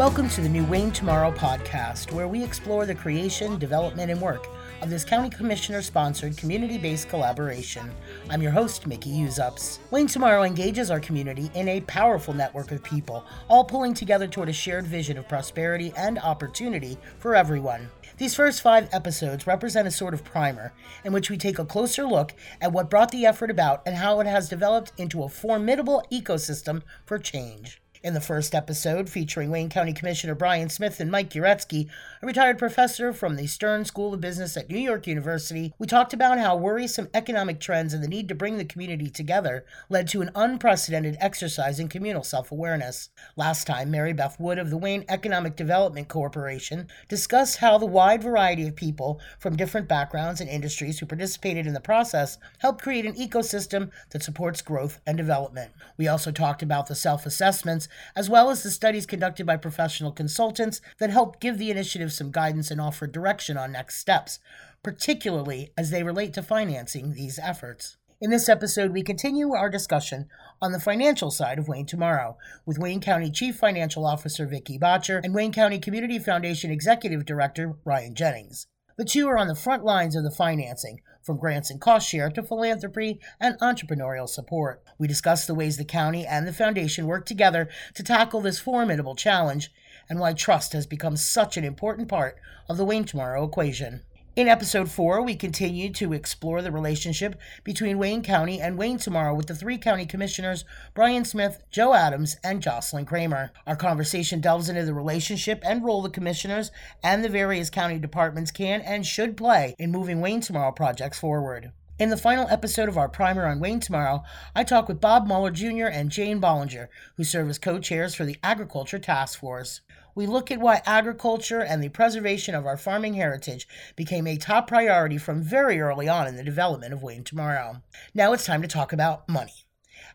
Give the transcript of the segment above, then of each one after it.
Welcome to the new Wayne Tomorrow podcast, where we explore the creation, development, and work of this county commissioner sponsored community based collaboration. I'm your host, Mikki Uzupes. Wayne Tomorrow engages our community in a powerful network of people, all pulling together toward a shared vision of prosperity and opportunity for everyone. These first five episodes represent a sort of primer in which we take a closer look at what brought the effort about and how it has developed into a formidable ecosystem for change. In the first episode, featuring Wayne County Commissioner Brian Smith and Mike Uretsky, a retired professor from the Stern School of Business at New York University, we talked about how worrisome economic trends and the need to bring the community together led to an unprecedented exercise in communal self awareness. Last time, Mary Beth Wood of the Wayne Economic Development Corporation discussed how the wide variety of people from different backgrounds and industries who participated in the process helped create an ecosystem that supports growth and development. We also talked about the self assessments as well as the studies conducted by professional consultants that help give the initiative some guidance and offer direction on next steps, particularly as they relate to financing these efforts. In this episode, we continue our discussion on the financial side of Wayne Tomorrow with Wayne County Chief Financial Officer Vicky Botjer and Wayne County Community Foundation Executive Director Ryanne Jennings. The two are on the front lines of the financing, from grants and cost share to philanthropy and entrepreneurial support. We discuss the ways the county and the foundation work together to tackle this formidable challenge and why trust has become such an important part of the Wayne Tomorrow equation. In episode 4, we continue to explore the relationship between Wayne County and Wayne Tomorrow with the three county commissioners, Brian Smith, Joe Adams, and Jocelyn Kramer. Our conversation delves into the relationship and role the commissioners and the various county departments can and should play in moving Wayne Tomorrow projects forward. In the final episode of our primer on Wayne Tomorrow, I talk with Bob Muller Jr. and Jane Bollinger, who serve as co chairs for the Agriculture Task Force we look at why agriculture and the preservation of our farming heritage became a top priority from very early on in the development of Wayne Tomorrow. Now it's time to talk about money.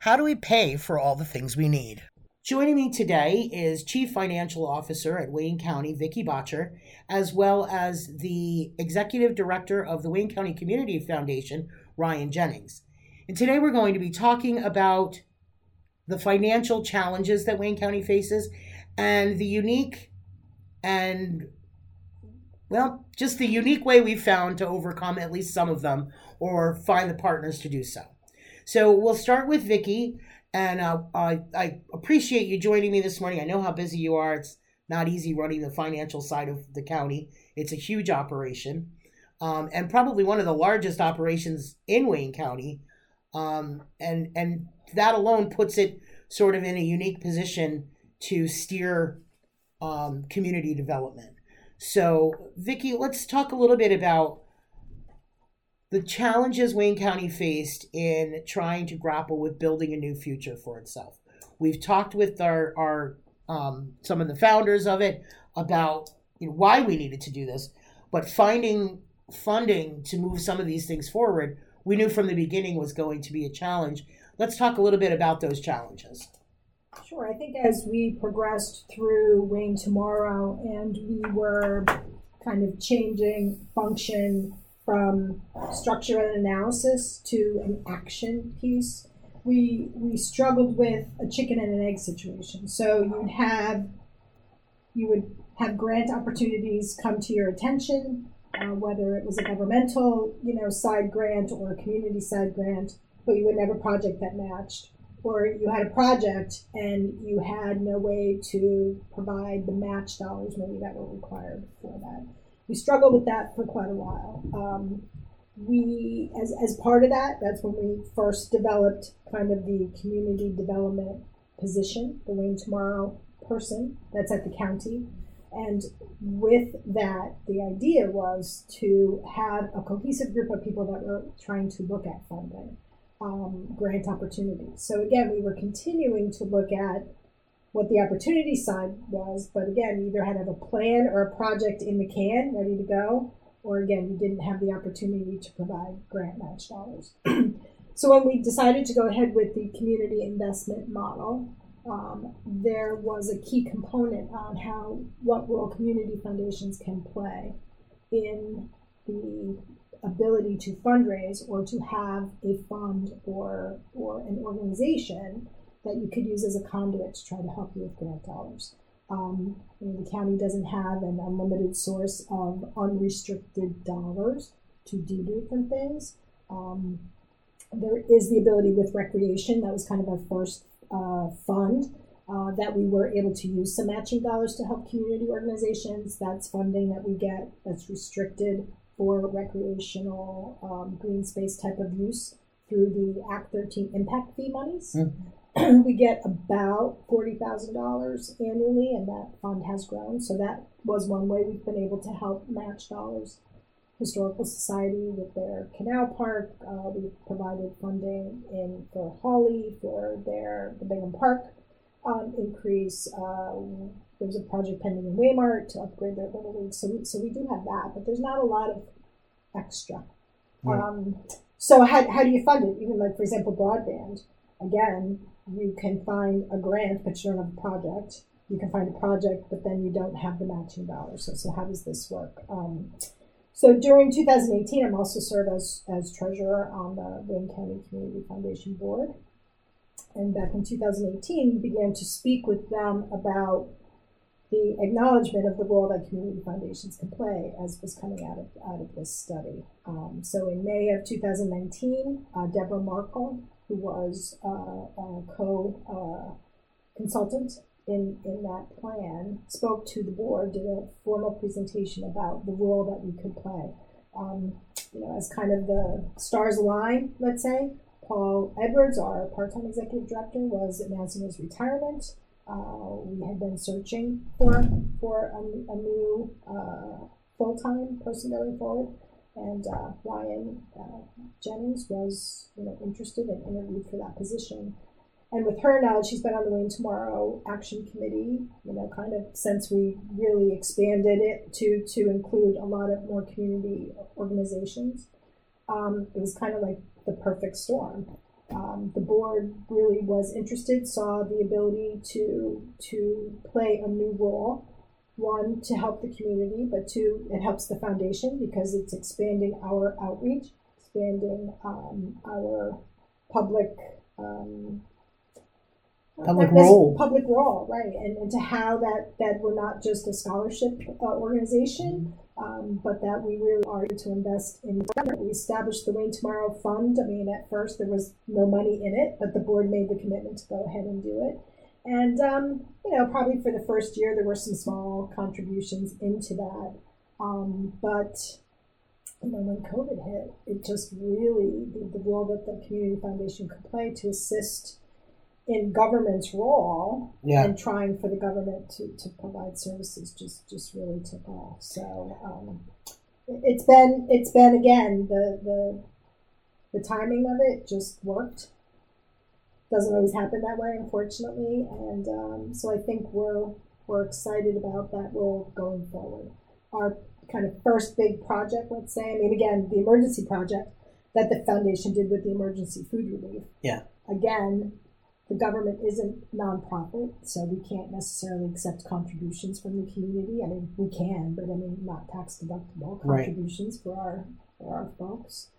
How do we pay for all the things we need? Joining me today is Chief Financial Officer at Wayne County, Vicky Botjer, as well as the Executive Director of the Wayne County Community Foundation, Ryanne Jennings. And today we're going to be talking about the financial challenges that Wayne County faces and the unique and well, just the unique way we found to overcome at least some of them or find the partners to do so. So we'll start with Vicky, and uh, I, I appreciate you joining me this morning. I know how busy you are. It's not easy running the financial side of the county. It's a huge operation, um, and probably one of the largest operations in Wayne County. Um, and and that alone puts it sort of in a unique position to steer um, community development. So, Vicky, let's talk a little bit about the challenges Wayne County faced in trying to grapple with building a new future for itself. We've talked with our, our um, some of the founders of it about you know, why we needed to do this, but finding funding to move some of these things forward, we knew from the beginning was going to be a challenge. Let's talk a little bit about those challenges. Sure. I think as we progressed through Wayne Tomorrow and we were kind of changing function from structure and analysis to an action piece, we we struggled with a chicken and an egg situation. So you'd have you would have grant opportunities come to your attention, uh, whether it was a governmental you know side grant or a community side grant, but you would never project that matched or you had a project and you had no way to provide the match dollars maybe that were required for that. We struggled with that for quite a while. Um, we, as, as part of that, that's when we first developed kind of the community development position, the Wayne Tomorrow person that's at the county. And with that, the idea was to have a cohesive group of people that were trying to look at funding um, grant opportunities. So again, we were continuing to look at what the opportunity side was, but again, either had to have a plan or a project in the can ready to go, or again, you didn't have the opportunity to provide grant match dollars. so when we decided to go ahead with the community investment model, um, there was a key component on how what rural community foundations can play in the ability to fundraise or to have a fund or or an organization that you could use as a conduit to try to help you with grant dollars. Um, the county doesn't have an unlimited source of unrestricted dollars to do different things. Um, there is the ability with recreation. That was kind of our first uh, fund uh, that we were able to use some matching dollars to help community organizations. That's funding that we get that's restricted for recreational um, green space type of use through the Act 13 impact fee monies. Mm-hmm. we get about $40,000 annually, and that fund has grown. So that was one way we've been able to help match dollars. Historical Society with their canal park. Uh, we provided funding in for Hawley for their the Bingham Park um, increase. Uh, there's a project pending in Waymart to upgrade their little league. So, so we do have that, but there's not a lot of extra. Right. Um, so how, how do you fund it? Even like, for example, broadband. Again, you can find a grant, but you don't have a project. You can find a project, but then you don't have the matching dollars. So, so how does this work? Um, so during 2018, I'm also served as, as treasurer on the Wayne County Community Foundation Board. And back in 2018, we began to speak with them about the acknowledgement of the role that community foundations can play as was coming out of, out of this study. Um, so in May of 2019, uh, Deborah Markley, who was uh, a co uh, consultant in, in that plan, spoke to the board, did a formal presentation about the role that we could play. Um, you know, as kind of the stars align, let's say, Paul Edwards, our part-time executive director, was announcing his retirement. Uh, we had been searching for for a, a new uh, full time person going forward, and uh, Ryanne uh, Jennings was you know interested and interviewed for that position. And with her knowledge, she's been on the Wayne Tomorrow Action Committee, you know, kind of since we really expanded it to to include a lot of more community organizations. Um, it was kind of like the perfect storm um, the board really was interested, saw the ability to to play a new role. One to help the community, but two, it helps the foundation because it's expanding our outreach, expanding um, our public um, public role, public role, right? And, and to how that that we're not just a scholarship uh, organization, um, but that we really are to invest in. We established the Wayne Tomorrow Fund. I mean, at first there was no money in it, but the board made the commitment to go ahead and do it. And, um, you know, probably for the first year, there were some small contributions into that. Um, but, you know, when COVID hit, it just really, the, the role that the Community Foundation could play to assist in government's role yeah. and trying for the government to, to provide services just just really took off. So um, it's been it's been again the the the timing of it just worked. Doesn't always happen that way, unfortunately, and um, so I think we're we're excited about that role going forward. Our kind of first big project, let's say. I mean, again, the emergency project that the foundation did with the emergency food relief. Yeah. Again, the government isn't nonprofit, so we can't necessarily accept contributions from the community. I mean, we can, but I mean, not tax deductible contributions right. for our for our folks.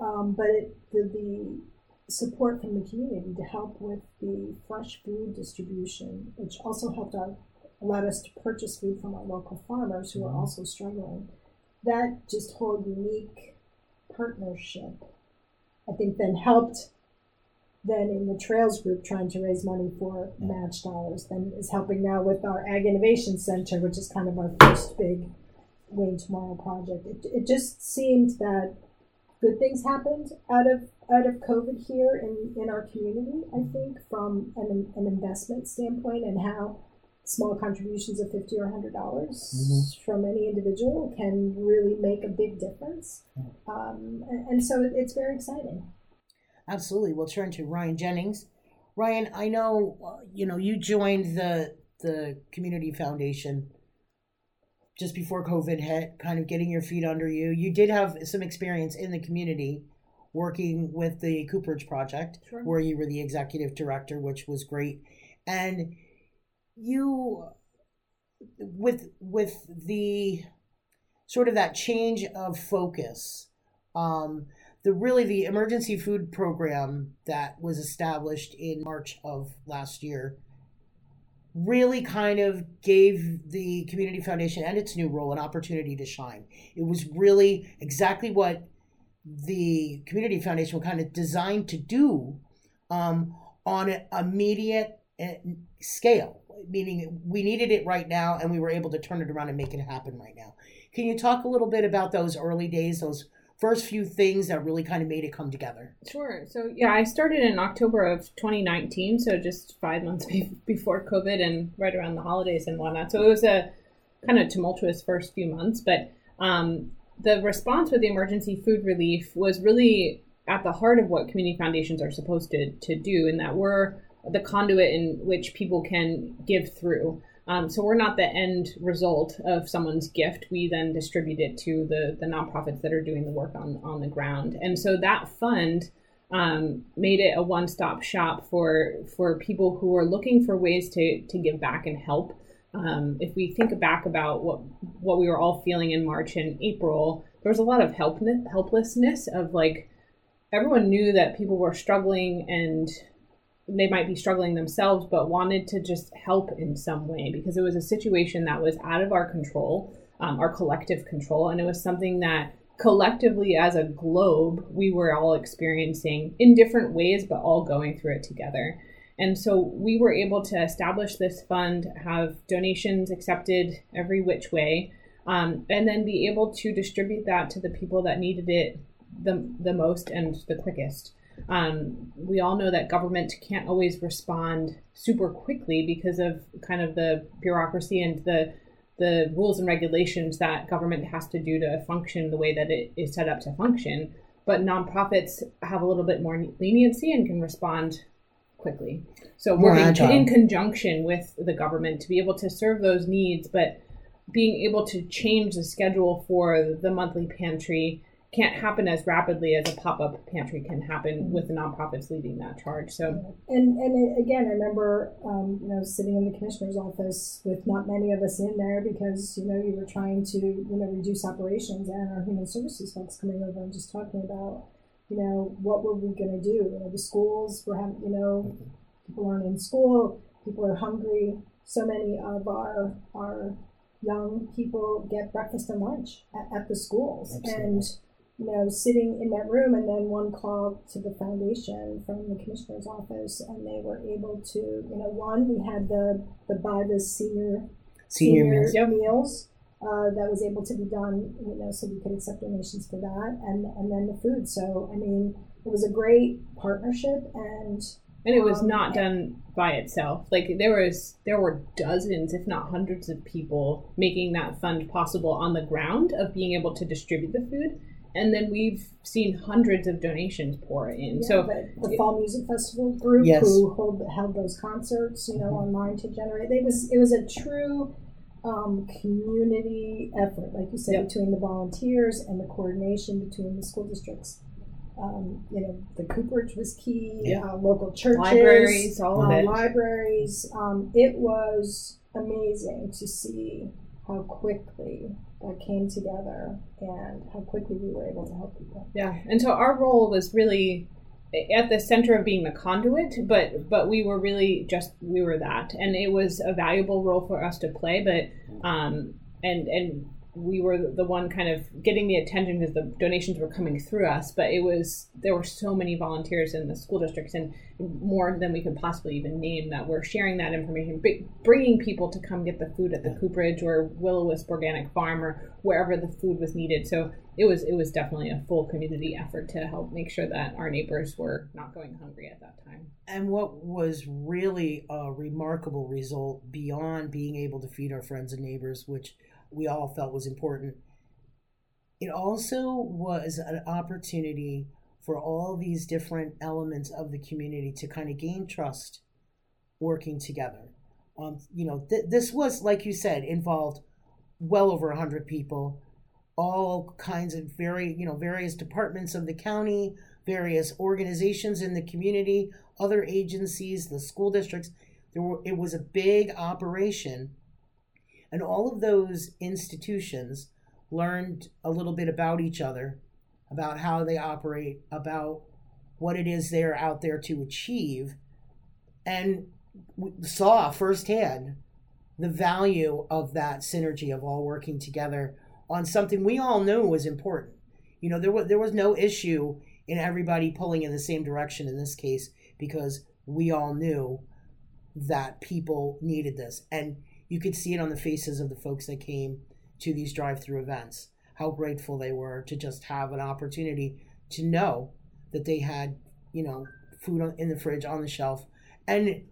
Um, but it, the, the support from the community to help with the fresh food distribution, which also helped our allowed us to purchase food from our local farmers who mm-hmm. are also struggling. That just whole unique partnership, I think, then helped then in the Trails Group trying to raise money for match dollars, then is helping now with our Ag Innovation Center, which is kind of our first big Wayne Tomorrow project. It, it just seemed that good things happened out of out of COVID here in, in our community, I think, from an, an investment standpoint and how small contributions of 50 or 100 dollars mm-hmm. from any individual can really make a big difference. Um, and, and so it, it's very exciting. Absolutely. We'll turn to Ryanne Jennings. Ryanne, I know uh, you know you joined the the community foundation just before COVID hit, kind of getting your feet under you. You did have some experience in the community working with the Cooperage Project, sure. where you were the executive director, which was great. And you, with with the sort of that change of focus, um, the really the emergency food program that was established in March of last year really kind of gave the community foundation and its new role an opportunity to shine. It was really exactly what the community foundation was kind of designed to do um, on an immediate eh, scale, meaning we needed it right now and we were able to turn it around and make it happen right now. Can you talk a little bit about those early days, those first few things that really kind of made it come together? Sure. So, yeah, I started in October of 2019, so just five months be- before COVID and right around the holidays and whatnot. So it was a kind of tumultuous first few months, but um, the response with the emergency food relief was really at the heart of what community foundations are supposed to, to do, in that we're the conduit in which people can give through. Um, so we're not the end result of someone's gift. We then distribute it to the the nonprofits that are doing the work on on the ground. And so that fund um, made it a one stop shop for for people who are looking for ways to to give back and help. Um, if we think back about what what we were all feeling in March and April, there was a lot of help helplessness of like everyone knew that people were struggling and they might be struggling themselves, but wanted to just help in some way because it was a situation that was out of our control, um, our collective control, and it was something that collectively as a globe we were all experiencing in different ways, but all going through it together. And so we were able to establish this fund, have donations accepted every which way, um, and then be able to distribute that to the people that needed it the, the most and the quickest. Um, we all know that government can't always respond super quickly because of kind of the bureaucracy and the the rules and regulations that government has to do to function the way that it is set up to function. But nonprofits have a little bit more leniency and can respond quickly. So more working in conjunction with the government to be able to serve those needs, but being able to change the schedule for the monthly pantry can't happen as rapidly as a pop-up pantry can happen with the nonprofits leading that charge. So, and and again, I remember um, you know sitting in the commissioner's office with not many of us in there because you know you were trying to you know reduce operations and our human services folks coming over and just talking about you know what were we going to do? You know, the schools were having you know people aren't in school, people are hungry. So many of our our young people get breakfast and lunch at, at the schools Absolutely. and you know, sitting in that room, and then one call to the foundation from the commissioner's office, and they were able to, you know, one we had the the buy the senior senior, senior meals, yep. meals uh, that was able to be done, you know, so we could accept donations for that, and and then the food. So I mean, it was a great partnership, and and it was um, not done by itself. Like there was there were dozens, if not hundreds, of people making that fund possible on the ground of being able to distribute the food and then we've seen hundreds of donations pour in. Yeah, so the, the, Fall Music Festival group yes. who hold, held those concerts, you know, mm-hmm. online to generate. It was it was a true um, community effort, like you said, yep. between the volunteers and the coordination between the school districts. Um, you know, the cooperage was key. Yeah. Uh, local churches, libraries, all of uh, it. Libraries. Um, it was amazing to see how quickly that came together and how quickly we were able to help people. Yeah, and so our role was really at the center of being the conduit, but but we were really just we were that, and it was a valuable role for us to play. But um, and and we were the one kind of getting the attention because the donations were coming through us but it was there were so many volunteers in the school districts and more than we could possibly even name that were sharing that information bringing people to come get the food at the cooperage or willow wisp organic farm or wherever the food was needed. So it was it was definitely a full community effort to help make sure that our neighbors were not going hungry at that time. And what was really a remarkable result beyond being able to feed our friends and neighbors which we all felt was important. It also was an opportunity for all these different elements of the community to kind of gain trust working together. Um, you know, th- this was, like you said, involved well over 100 people, all kinds of very, you know, various departments of the county, various organizations in the community, other agencies, the school districts. There were, it was a big operation and all of those institutions learned a little bit about each other, about how they operate, about what it is they're out there to achieve. And saw firsthand the value of that synergy of all working together on something we all knew was important. You know, there was there was no issue in everybody pulling in the same direction in this case because we all knew that people needed this. And you could see it on the faces of the folks that came to these drive-through events how grateful they were to just have an opportunity to know that they had you know food in the fridge on the shelf and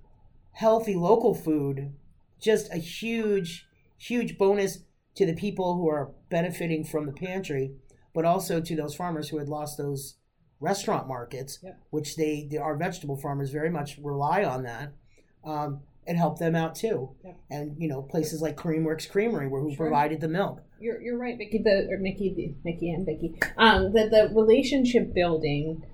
healthy local food just a huge huge bonus to the people who are benefiting from the pantry but also to those farmers who had lost those restaurant markets yep. which they, they our vegetable farmers very much rely on that um, and help them out too. Yep. And you know, places like Creamworks Creamery, where who sure. provided the milk. You're, you're right, Vicky. The or Mikki, the, Mikki and Vicky. Um, the the relationship building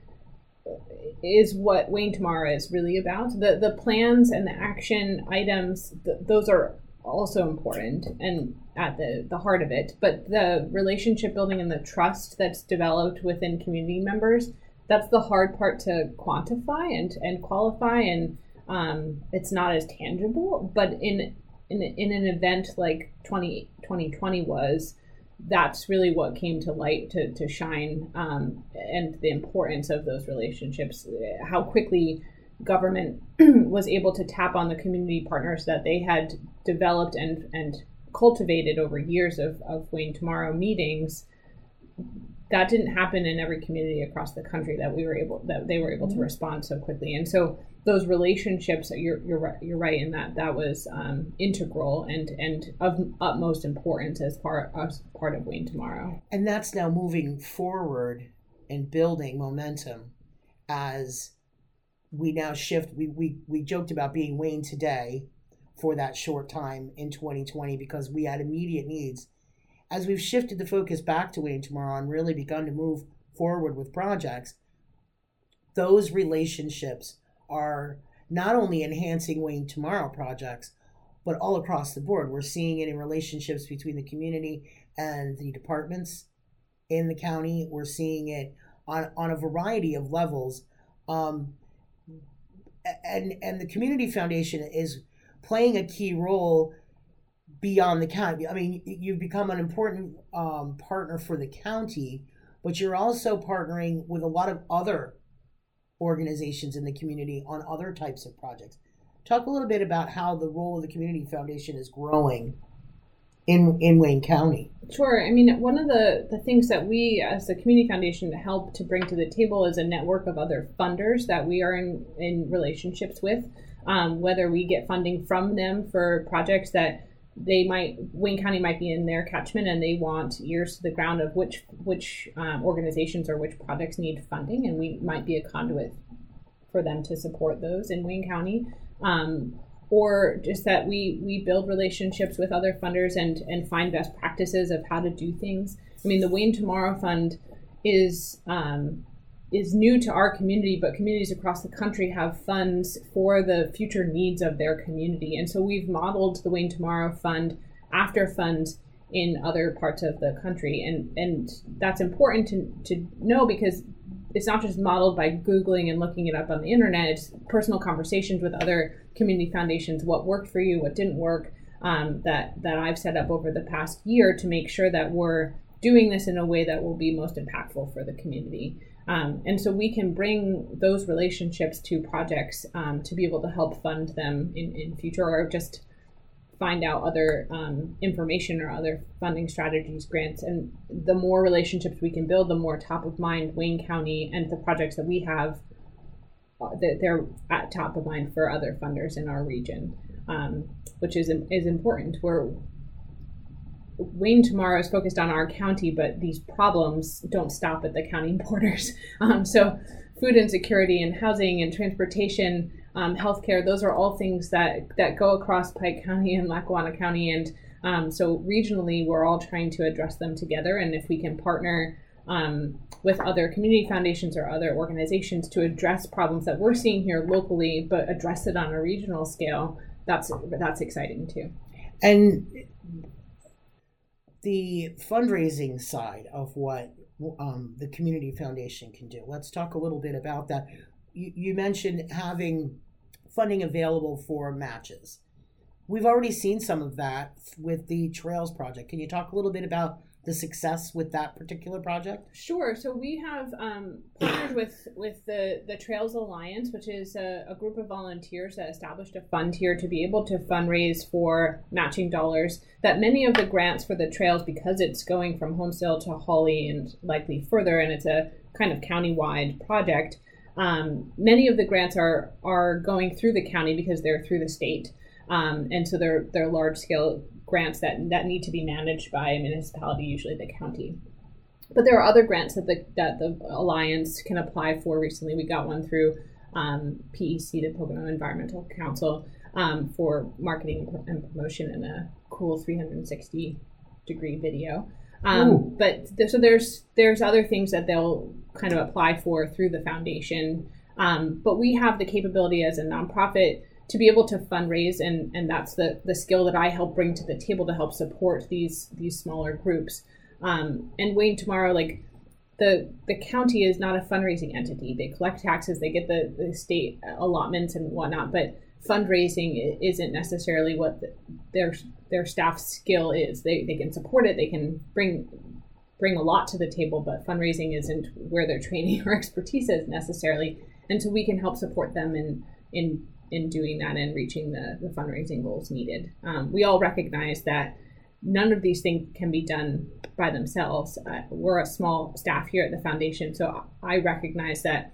is what Wayne Tomorrow is really about. The the plans and the action items, those are also important and at the the heart of it. But the relationship building and the trust that's developed within community members, that's the hard part to quantify and and qualify and um, it's not as tangible. But in in, in an event like 20, 2020 was, that's really what came to light to, to shine um, and the importance of those relationships, how quickly government was able to tap on the community partners that they had developed and, and cultivated over years of, of Wayne Tomorrow meetings that didn't happen in every community across the country that we were able that they were able to mm-hmm. respond so quickly and so those relationships you're you're right you're right in that that was um, integral and and of utmost importance as part as part of Wayne tomorrow and that's now moving forward and building momentum as we now shift we we, we joked about being Wayne today for that short time in 2020 because we had immediate needs as we've shifted the focus back to Wayne Tomorrow and really begun to move forward with projects, those relationships are not only enhancing Wayne Tomorrow projects, but all across the board. We're seeing it in relationships between the community and the departments in the county. We're seeing it on, on a variety of levels. Um, and, and the Community Foundation is playing a key role beyond the county. I mean, you've become an important um, partner for the county, but you're also partnering with a lot of other organizations in the community on other types of projects. Talk a little bit about how the role of the community foundation is growing in in Wayne County. Sure. I mean, one of the, the things that we as the community foundation help to bring to the table is a network of other funders that we are in, in relationships with. Um, whether we get funding from them for projects that they might Wayne County might be in their catchment and they want ears to the ground of which which um, organizations or which projects need funding, and we might be a conduit for them to support those in Wayne County. Um, or just that we we build relationships with other funders and and find best practices of how to do things. I mean, the Wayne Tomorrow Fund is um, is new to our community, but communities across the country have funds for the future needs of their community. And so we've modeled the Wayne Tomorrow Fund after funds in other parts of the country. And, and that's important to, to know because it's not just modeled by Googling and looking it up on the internet, it's personal conversations with other community foundations, what worked for you, what didn't work, um, that, that I've set up over the past year to make sure that we're doing this in a way that will be most impactful for the community. Um, and so we can bring those relationships to projects um, to be able to help fund them in, in future or just find out other um, information or other funding strategies, grants. And the more relationships we can build, the more top of mind Wayne County and the projects that we have, uh, that they're at top of mind for other funders in our region, um, which is, is important. We're, Wayne tomorrow is focused on our county, but these problems don't stop at the county borders. Um, so, food insecurity and housing and transportation, um, healthcare, those are all things that, that go across Pike County and Lackawanna County. And um, so, regionally, we're all trying to address them together. And if we can partner um, with other community foundations or other organizations to address problems that we're seeing here locally, but address it on a regional scale, that's that's exciting too. And the fundraising side of what um, the community foundation can do. Let's talk a little bit about that. You, you mentioned having funding available for matches. We've already seen some of that with the Trails project. Can you talk a little bit about the success with that particular project? Sure. So we have um, partnered with with the the Trails Alliance, which is a, a, group of volunteers that established a fund here to be able to fundraise for matching dollars. That many of the grants for the trails, because it's going from Honesdale to Hawley and likely further, and it's a kind of county-wide project. Um, many of the grants are are going through the county because they're through the state. Um, and so they're they're large scale grants that that need to be managed by a municipality, usually the county. But there are other grants that the that the alliance can apply for. Recently, we got one through um, PEC, the Pocono Environmental Council, um, for marketing and promotion in a cool 360 degree video. Um, but th- so there's there's other things that they'll kind of apply for through the foundation. Um, but we have the capability as a nonprofit to be able to fundraise and and that's the the skill that I help bring to the table to help support these these smaller groups. Um, and Wayne tomorrow like the the county is not a fundraising entity. They collect taxes, they get the, the state allotments and whatnot, but fundraising isn't necessarily what the, their their staff skill is. They, they can support it, they can bring bring a lot to the table, but fundraising isn't where their training or expertise is necessarily. And so we can help support them in in in doing that and reaching the, the fundraising goals needed. Um, we all recognize that none of these things can be done by themselves. Uh, we're a small staff here at the foundation, so I recognize that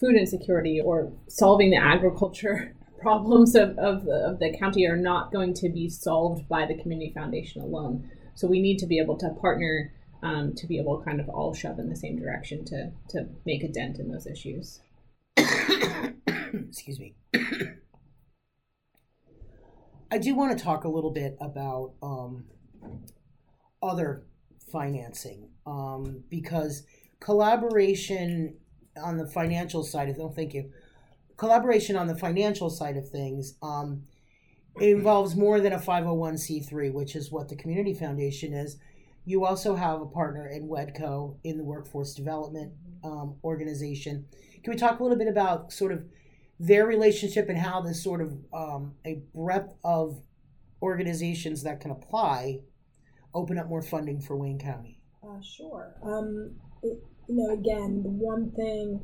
food insecurity or solving the agriculture problems of, of, the, of the county are not going to be solved by the community foundation alone. So we need to be able to partner um, to be able to kind of all shove in the same direction to, to make a dent in those issues. Excuse me. I do want to talk a little bit about um, other financing um, because collaboration on the financial side of oh thank you collaboration on the financial side of things um, involves more than a 501c3 which is what the community foundation is you also have a partner in WEDCO in the workforce development um, organization can we talk a little bit about sort of their relationship and how this sort of um, a breadth of organizations that can apply open up more funding for Wayne County? Uh, sure. Um, it, you know, again, the one thing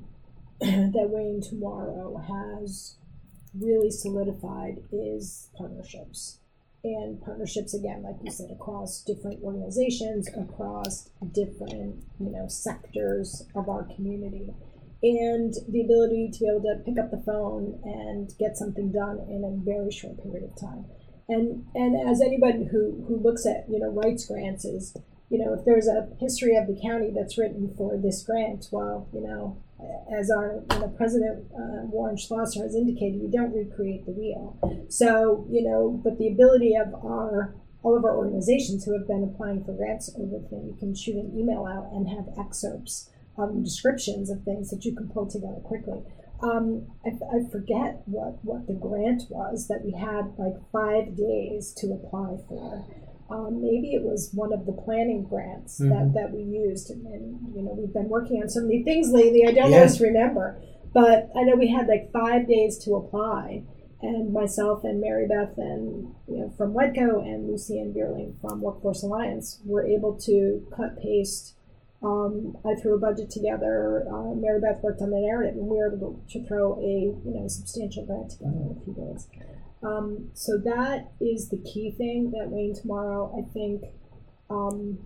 that Wayne Tomorrow has really solidified is partnerships. And partnerships, again, like you said, across different organizations, across different, you know, sectors of our community and the ability to be able to pick up the phone and get something done in a very short period of time. And and as anybody who, who looks at you know rights grants is you know if there's a history of the county that's written for this grant, well you know as our you know, president uh, Warren Schlosser has indicated, you don't recreate the wheel. So you know, but the ability of our all of our organizations who have been applying for grants over thing, you can shoot an email out and have excerpts um, descriptions of things that you can pull together quickly. Um, I, I, forget what, what the grant was that we had like five days to apply for. Um, maybe it was one of the planning grants mm-hmm. that, that we used. And, and, you know, we've been working on so many things lately, I don't yeah. always remember. But I know we had like five days to apply. And myself and Mary Beth and you know from WEDCO and Lucy and Bierling from Workforce Alliance were able to cut paste um, I threw a budget together. Uh, Mary Beth worked on the narrative, and we were able to throw a you know substantial grant together in a few days. Um, so that is the key thing that Wayne tomorrow I think um,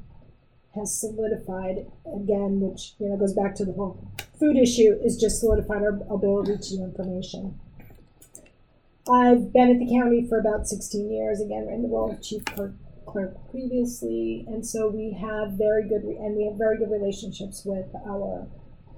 has solidified again, which you know goes back to the whole food issue is just solidified our ability to information. I've been at the county for about 16 years, again, in the role of chief clerk clerk previously, and so we have very good re- and we have very good relationships with our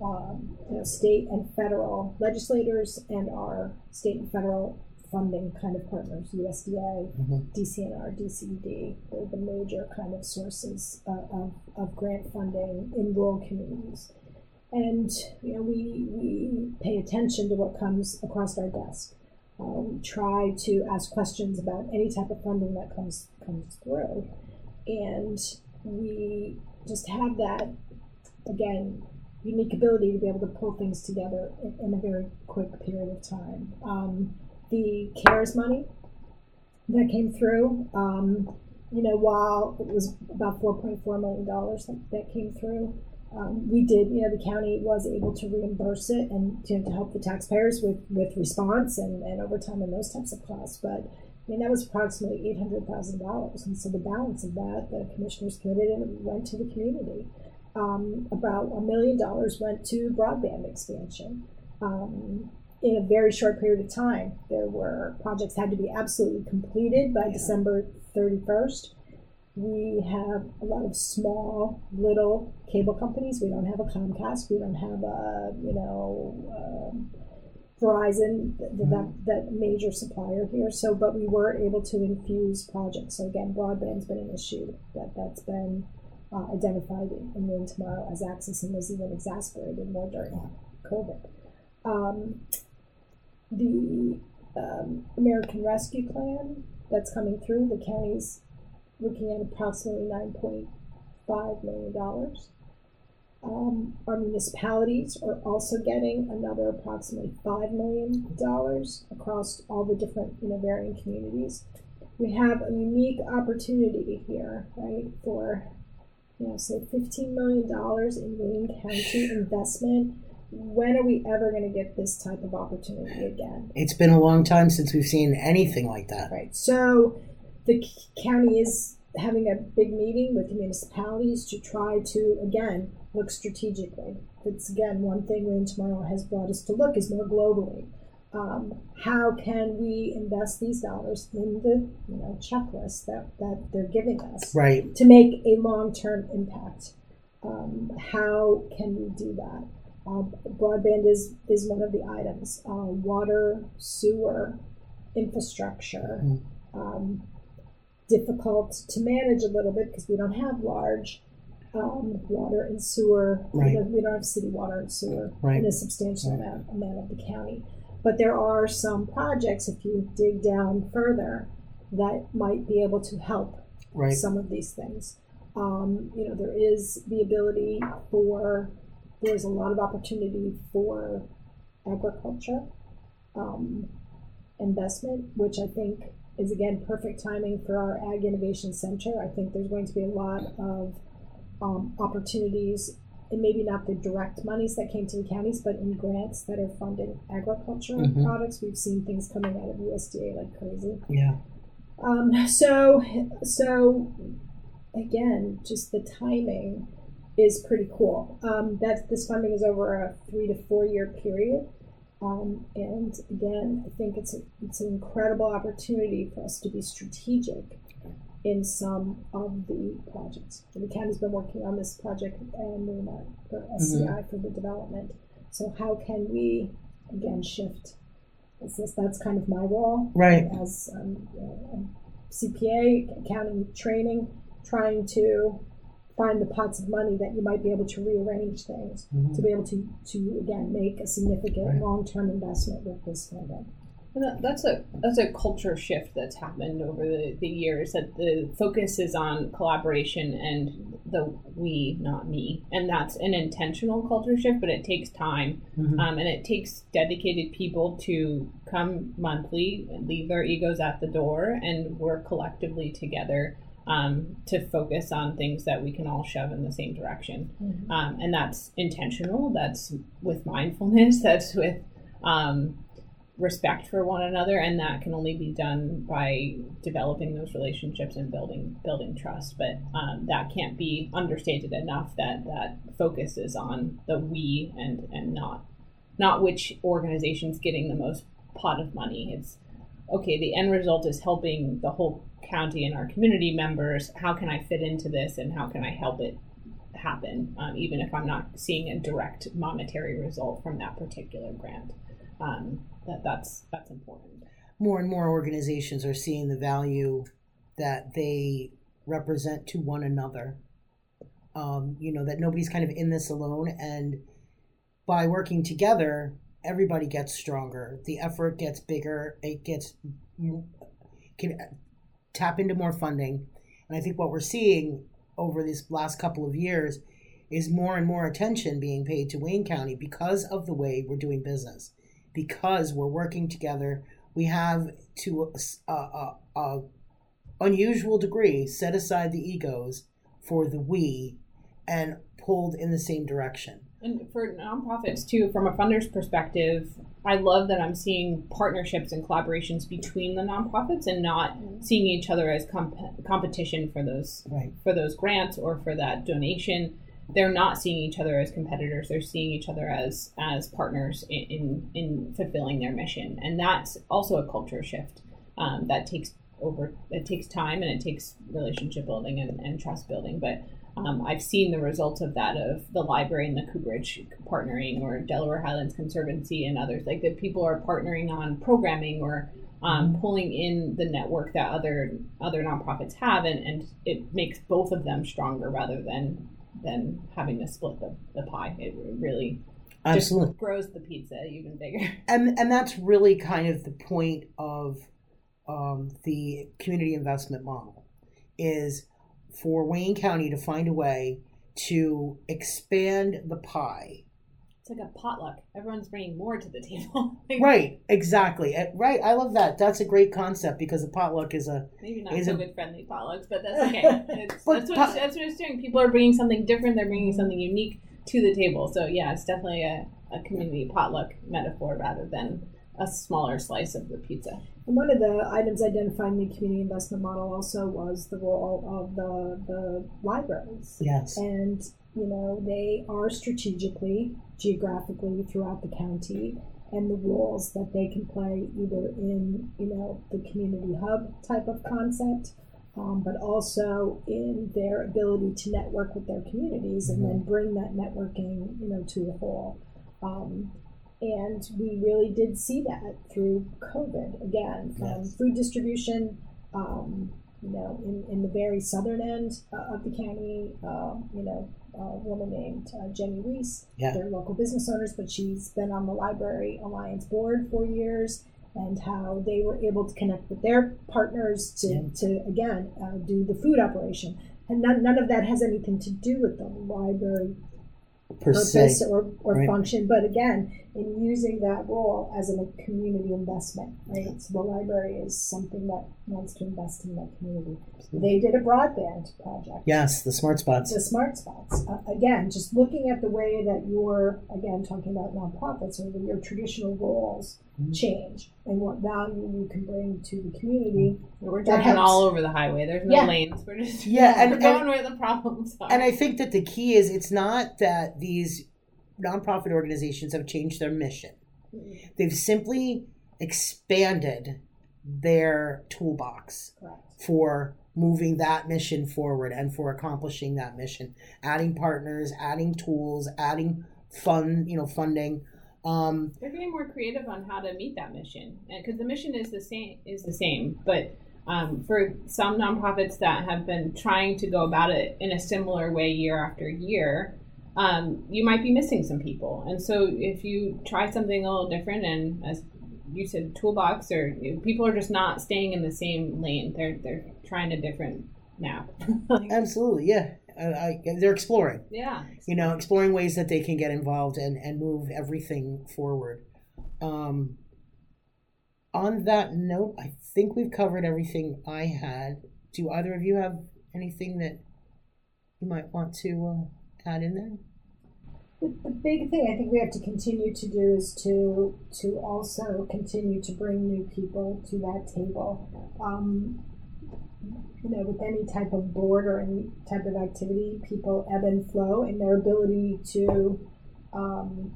um, you know, state and federal legislators and our state and federal funding kind of partners, USDA, mm-hmm. DCNR, DCED. They're the major kind of sources uh, of, of grant funding in rural communities. And you know, we, we pay attention to what comes across our desk um, try to ask questions about any type of funding that comes comes through, and we just have that again unique ability to be able to pull things together in, in a very quick period of time. Um, the CARES money that came through. Um, you know, while it was about $4.4 million that, that came through, um, we did, you know, the county was able to reimburse it and to, to help the taxpayers with, with response and, and overtime and those types of costs. But I mean, that was approximately $800,000. And so the balance of that, the commissioners committed and went to the community. Um, about a million dollars went to broadband expansion. Um, in a very short period of time, there were projects had to be absolutely completed by yeah. December 31st. We have a lot of small, little cable companies. We don't have a Comcast. We don't have a, you know, um, Verizon, mm-hmm. that, that major supplier here. So, but we were able to infuse projects. So again, broadband's been an issue that that's been uh, identified in, in Tomorrow as access and was even exacerbated more during COVID. Um, the um, American Rescue Plan that's coming through, the county's looking at approximately $9.5 million. Um, our municipalities are also getting another approximately $5 million across all the different, you know, varying communities. We have a unique opportunity here, right, for, you know, say $15 million in Wayne County investment when are we ever going to get this type of opportunity again? It's been a long time since we've seen anything like that. Right. So the county is having a big meeting with the municipalities to try to, again, look strategically. It's, again, one thing Wayne Tomorrow has brought us to look is more globally. Um, how can we invest these dollars in the you know checklist that, that they're giving us right to make a long-term impact um, how can we do that uh, broadband is, is one of the items. Uh, water, sewer, infrastructure. Mm-hmm. Um, difficult to manage a little bit because we don't have large um, water and sewer. Right. We don't have city water and sewer right. in a substantial right. amount, amount of the county. But there are some projects, if you dig down further, that might be able to help some of these things. Um, you know, there is the ability for there's a lot of opportunity for agriculture um, investment, which I think is again perfect timing for our Ag Innovation Center. I think there's going to be a lot of um, opportunities, and maybe not the direct monies that came to the counties, but in grants that are funding agricultural mm-hmm. products. We've seen things coming out of USDA like crazy. Yeah. Um, so, so again, just the timing is pretty cool. Um, that this funding is over a three to four year period, um, and again, I think it's a, it's an incredible opportunity for us to be strategic in some of the projects. The county's been working on this project and Luna for SCI mm-hmm. for the development. So how can we again shift? This, that's kind of my role, right? As um, you know, CPA, accounting training, trying to find the pots of money that you might be able to rearrange things mm-hmm. to be able to, to again make a significant right. long term investment with this funding. And that, that's a that's a culture shift that's happened over the, the years. That the focus is on collaboration and the we, not me, and that's an intentional culture shift. But it takes time, mm-hmm. um, and it takes dedicated people to come monthly, leave their egos at the door, and work collectively together um, to focus on things that we can all shove in the same direction. Mm-hmm. Um, and that's intentional, that's with mindfulness, that's with um, respect for one another, and that can only be done by developing those relationships and building building trust. But um, that can't be understated enough that that focuses on the we and and not not which organization's getting the most pot of money. It's okay. The end result is helping the whole county and our community members how can i fit into this and how can i help it happen um, even if i'm not seeing a direct monetary result from that particular grant? Um, that that's that's important. More and more organizations are seeing the value that they represent to one another. Um, you know that nobody's kind of in this alone and by working together everybody gets stronger. The effort gets bigger it gets can tap into more funding. And I think what we're seeing over these last couple of years is more and more attention being paid to Wayne County because of the way we're doing business, because we're working together, we have to a, a, a unusual degree set aside the egos for the we and pulled in the same direction. And for nonprofits too, from a funder's perspective, I love that I'm seeing partnerships and collaborations between the nonprofits and not seeing each other as comp- competition for those Right. for those grants or for that donation. They're not seeing each other as competitors. They're seeing each other as as partners in in, in fulfilling their mission, and that's also a culture shift um, that takes over. It takes time and it takes relationship building and, and trust building, but. Um, I've seen the results of that of the library and the Cooperage partnering, or Delaware Highlands Conservancy and others. Like that, people are partnering on programming or um, pulling in the network that other other nonprofits have, and, and it makes both of them stronger rather than than having to split the, the pie. It really Absolutely. just grows the pizza even bigger. and and that's really kind of the point of um, the community investment model is for Wayne County to find a way to expand the pie. It's like a potluck. Everyone's bringing more to the table. Right, exactly. Uh, Right, I love that. That's a great concept because a potluck is a Maybe not Is a- COVID friendly potlucks, but that's okay. It's, But that's, what pot- it's, that's what it's doing. People are bringing something different. They're bringing something unique to the table. So yeah, it's definitely a, a community potluck metaphor rather than a smaller slice of the pizza. One of the items identified in the community investment model also was the role of the, the libraries. yes. And, you know, they are strategically, geographically throughout the county, and the roles that they can play either in, you know, the community hub type of concept, um, but also in their ability to network with their communities and then bring that networking, you know, to a whole. Um, and we really did see that through COVID again, from Yes. food distribution, um, you know, in, in the very southern end uh, of the county, um, you know, a woman named uh, Jenny Reese. Yeah. They're local business owners, but she's been on the Library Alliance board for years, and how they were able to connect with their partners to, Yeah. to again, uh, do the food operation. And none, none of that has anything to do with the library Per purpose se. or, or right. function, but again, in using that role as a community investment, right? So the library is something that wants to invest in that community. They did a broadband project. Yes, the smart spots. The smart spots. Uh, again, just looking at the way that your, again, talking about nonprofits or your traditional roles Mhm. change and what value you can bring to the community. We're driving all over the highway. There's no Yeah. lanes. We're just Yeah, and- we're and- going where the problems are. And I think that the key is it's not that these nonprofit organizations have changed their mission. They've simply expanded their toolbox Correct. for moving that mission forward and for accomplishing that mission. Adding partners, adding tools, adding fund, you know, funding. Um, They're getting more creative on how to meet that mission, because the mission is the same. Is the same, but um, for some nonprofits that have been trying to go about it in a similar way year after year, um, you might be missing some people. And so, if you try something a little different, and as you said, toolbox, or you know, people are just not staying in the same lane. They're they're trying a different map. Like, absolutely, yeah. I, I, they're exploring. yeah. you know, exploring ways that they can get involved and, and move everything forward. Um, on that note, I think we've covered everything I had. Do either of you have anything that you might want to uh, add in there? The, big thing I think we have to continue to do is to to also continue to bring new people to that table. Um, you know, with any type of board or any type of activity, people ebb and flow in their ability to um,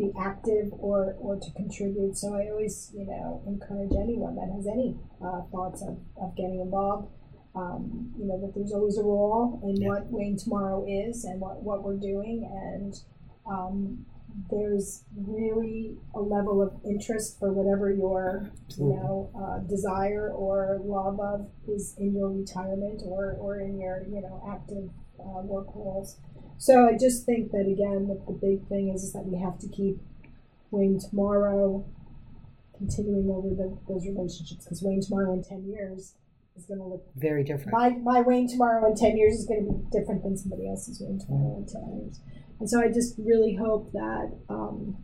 be active or, or to contribute. So I always, you know, encourage anyone that has any uh, thoughts of, of getting involved. Um, you know, that there's always a role in Yeah. what Wayne Tomorrow is and what, what we're doing. And um, there's really a level of interest for whatever your, you know, uh, desire or love of is in your retirement or, or in your, you know, active uh, work roles. So I just think that again, that the big thing is, is that we have to keep Wayne Tomorrow continuing over the, those relationships because Wayne Tomorrow in 10 years is going to look Very different. my, my Wayne tomorrow in 10 years is going to be different than somebody else's Wayne tomorrow in 10 years. And so I just really hope that, um,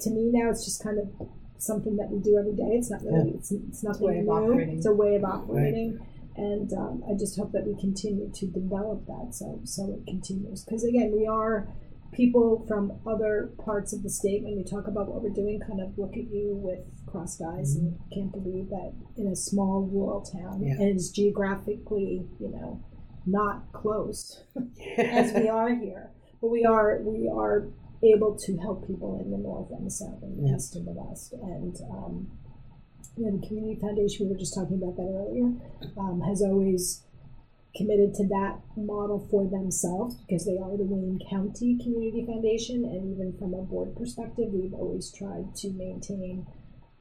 to me now, it's just kind of something that we do every day. It's not really, it's, it's nothing way of new. operating. It's a way of operating. And um, I just hope that we continue to develop that so, so it continues. Because again, we are people from other parts of the state, when we talk about what we're doing, kind of look at you with crossed eyes and can't believe that in a small rural town Yeah. and it's geographically, you know, not close as we are here. But we are we are able to help people in the north and the south and the Yeah. east and the west. And um, you know, the community foundation we were just talking about that earlier um, has always committed to that model for themselves because they are the Wayne County Community Foundation, and even from a board perspective, we've always tried to maintain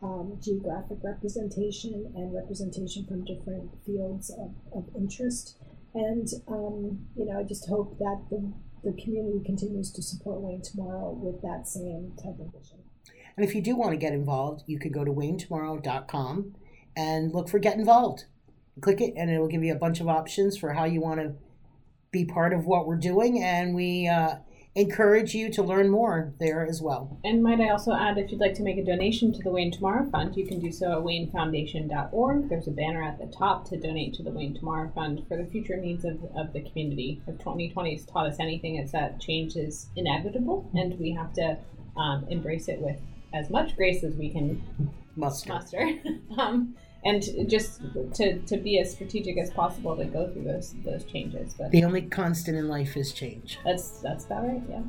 um, geographic representation and representation from different fields of, of interest. And um, you know, I just hope that the the community continues to support Wayne tomorrow with that same type of vision. And if you do want to get involved, you could go to waynetomorrow.com and look for Get Involved. Click it, and it'll give you a bunch of options for how you want to be part of what we're doing. And we uh, encourage you to learn more there as well. And might I also add, if you'd like to make a donation to the Wayne Tomorrow Fund, you can do so at waynefoundation.org. There's a banner at the top to donate to the Wayne Tomorrow Fund for the future needs of, of the community. If 2020 has taught us anything, it's that change is inevitable, and we have to um, embrace it with as much grace as we can Muster. muster. um, and just to, to be as strategic as possible to go through those those changes. But The only constant in life is change. that's that's about right. Yeah.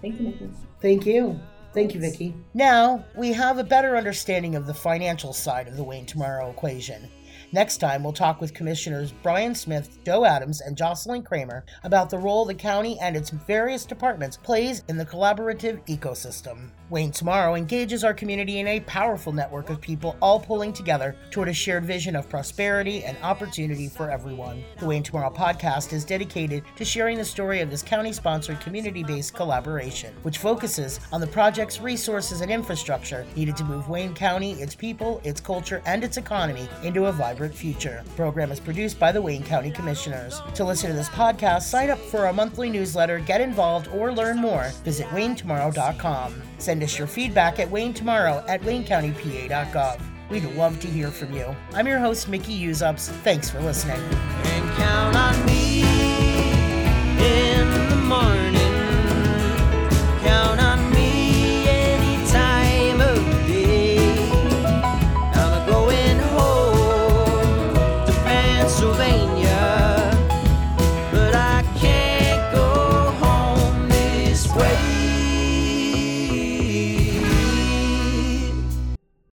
Thank you, Mikki. Thank you. Thank you, Vicky. Now we have a better understanding of the financial side of the Wayne Tomorrow equation. Next time, we'll talk with Commissioners Brian Smith, Joe Adams, and Jocelyn Cramer about the role the county and its various departments plays in the collaborative ecosystem. Wayne Tomorrow engages our community in a powerful network of people all pulling together toward a shared vision of prosperity and opportunity for everyone. The Wayne Tomorrow podcast is dedicated to sharing the story of this county sponsored community based collaboration, which focuses on the project's resources and infrastructure needed to move Wayne County, its people, its culture, and its economy into a vibrant future. The program is produced by the Wayne County Commissioners. To listen to this podcast, sign up for our monthly newsletter, get involved, or learn more. Visit waynetomorrow.com. Send us your feedback at waynetomorrow at waynecountypa.gov. We'd love to hear from you. I'm your host, Mikki Uzupes. Thanks for listening.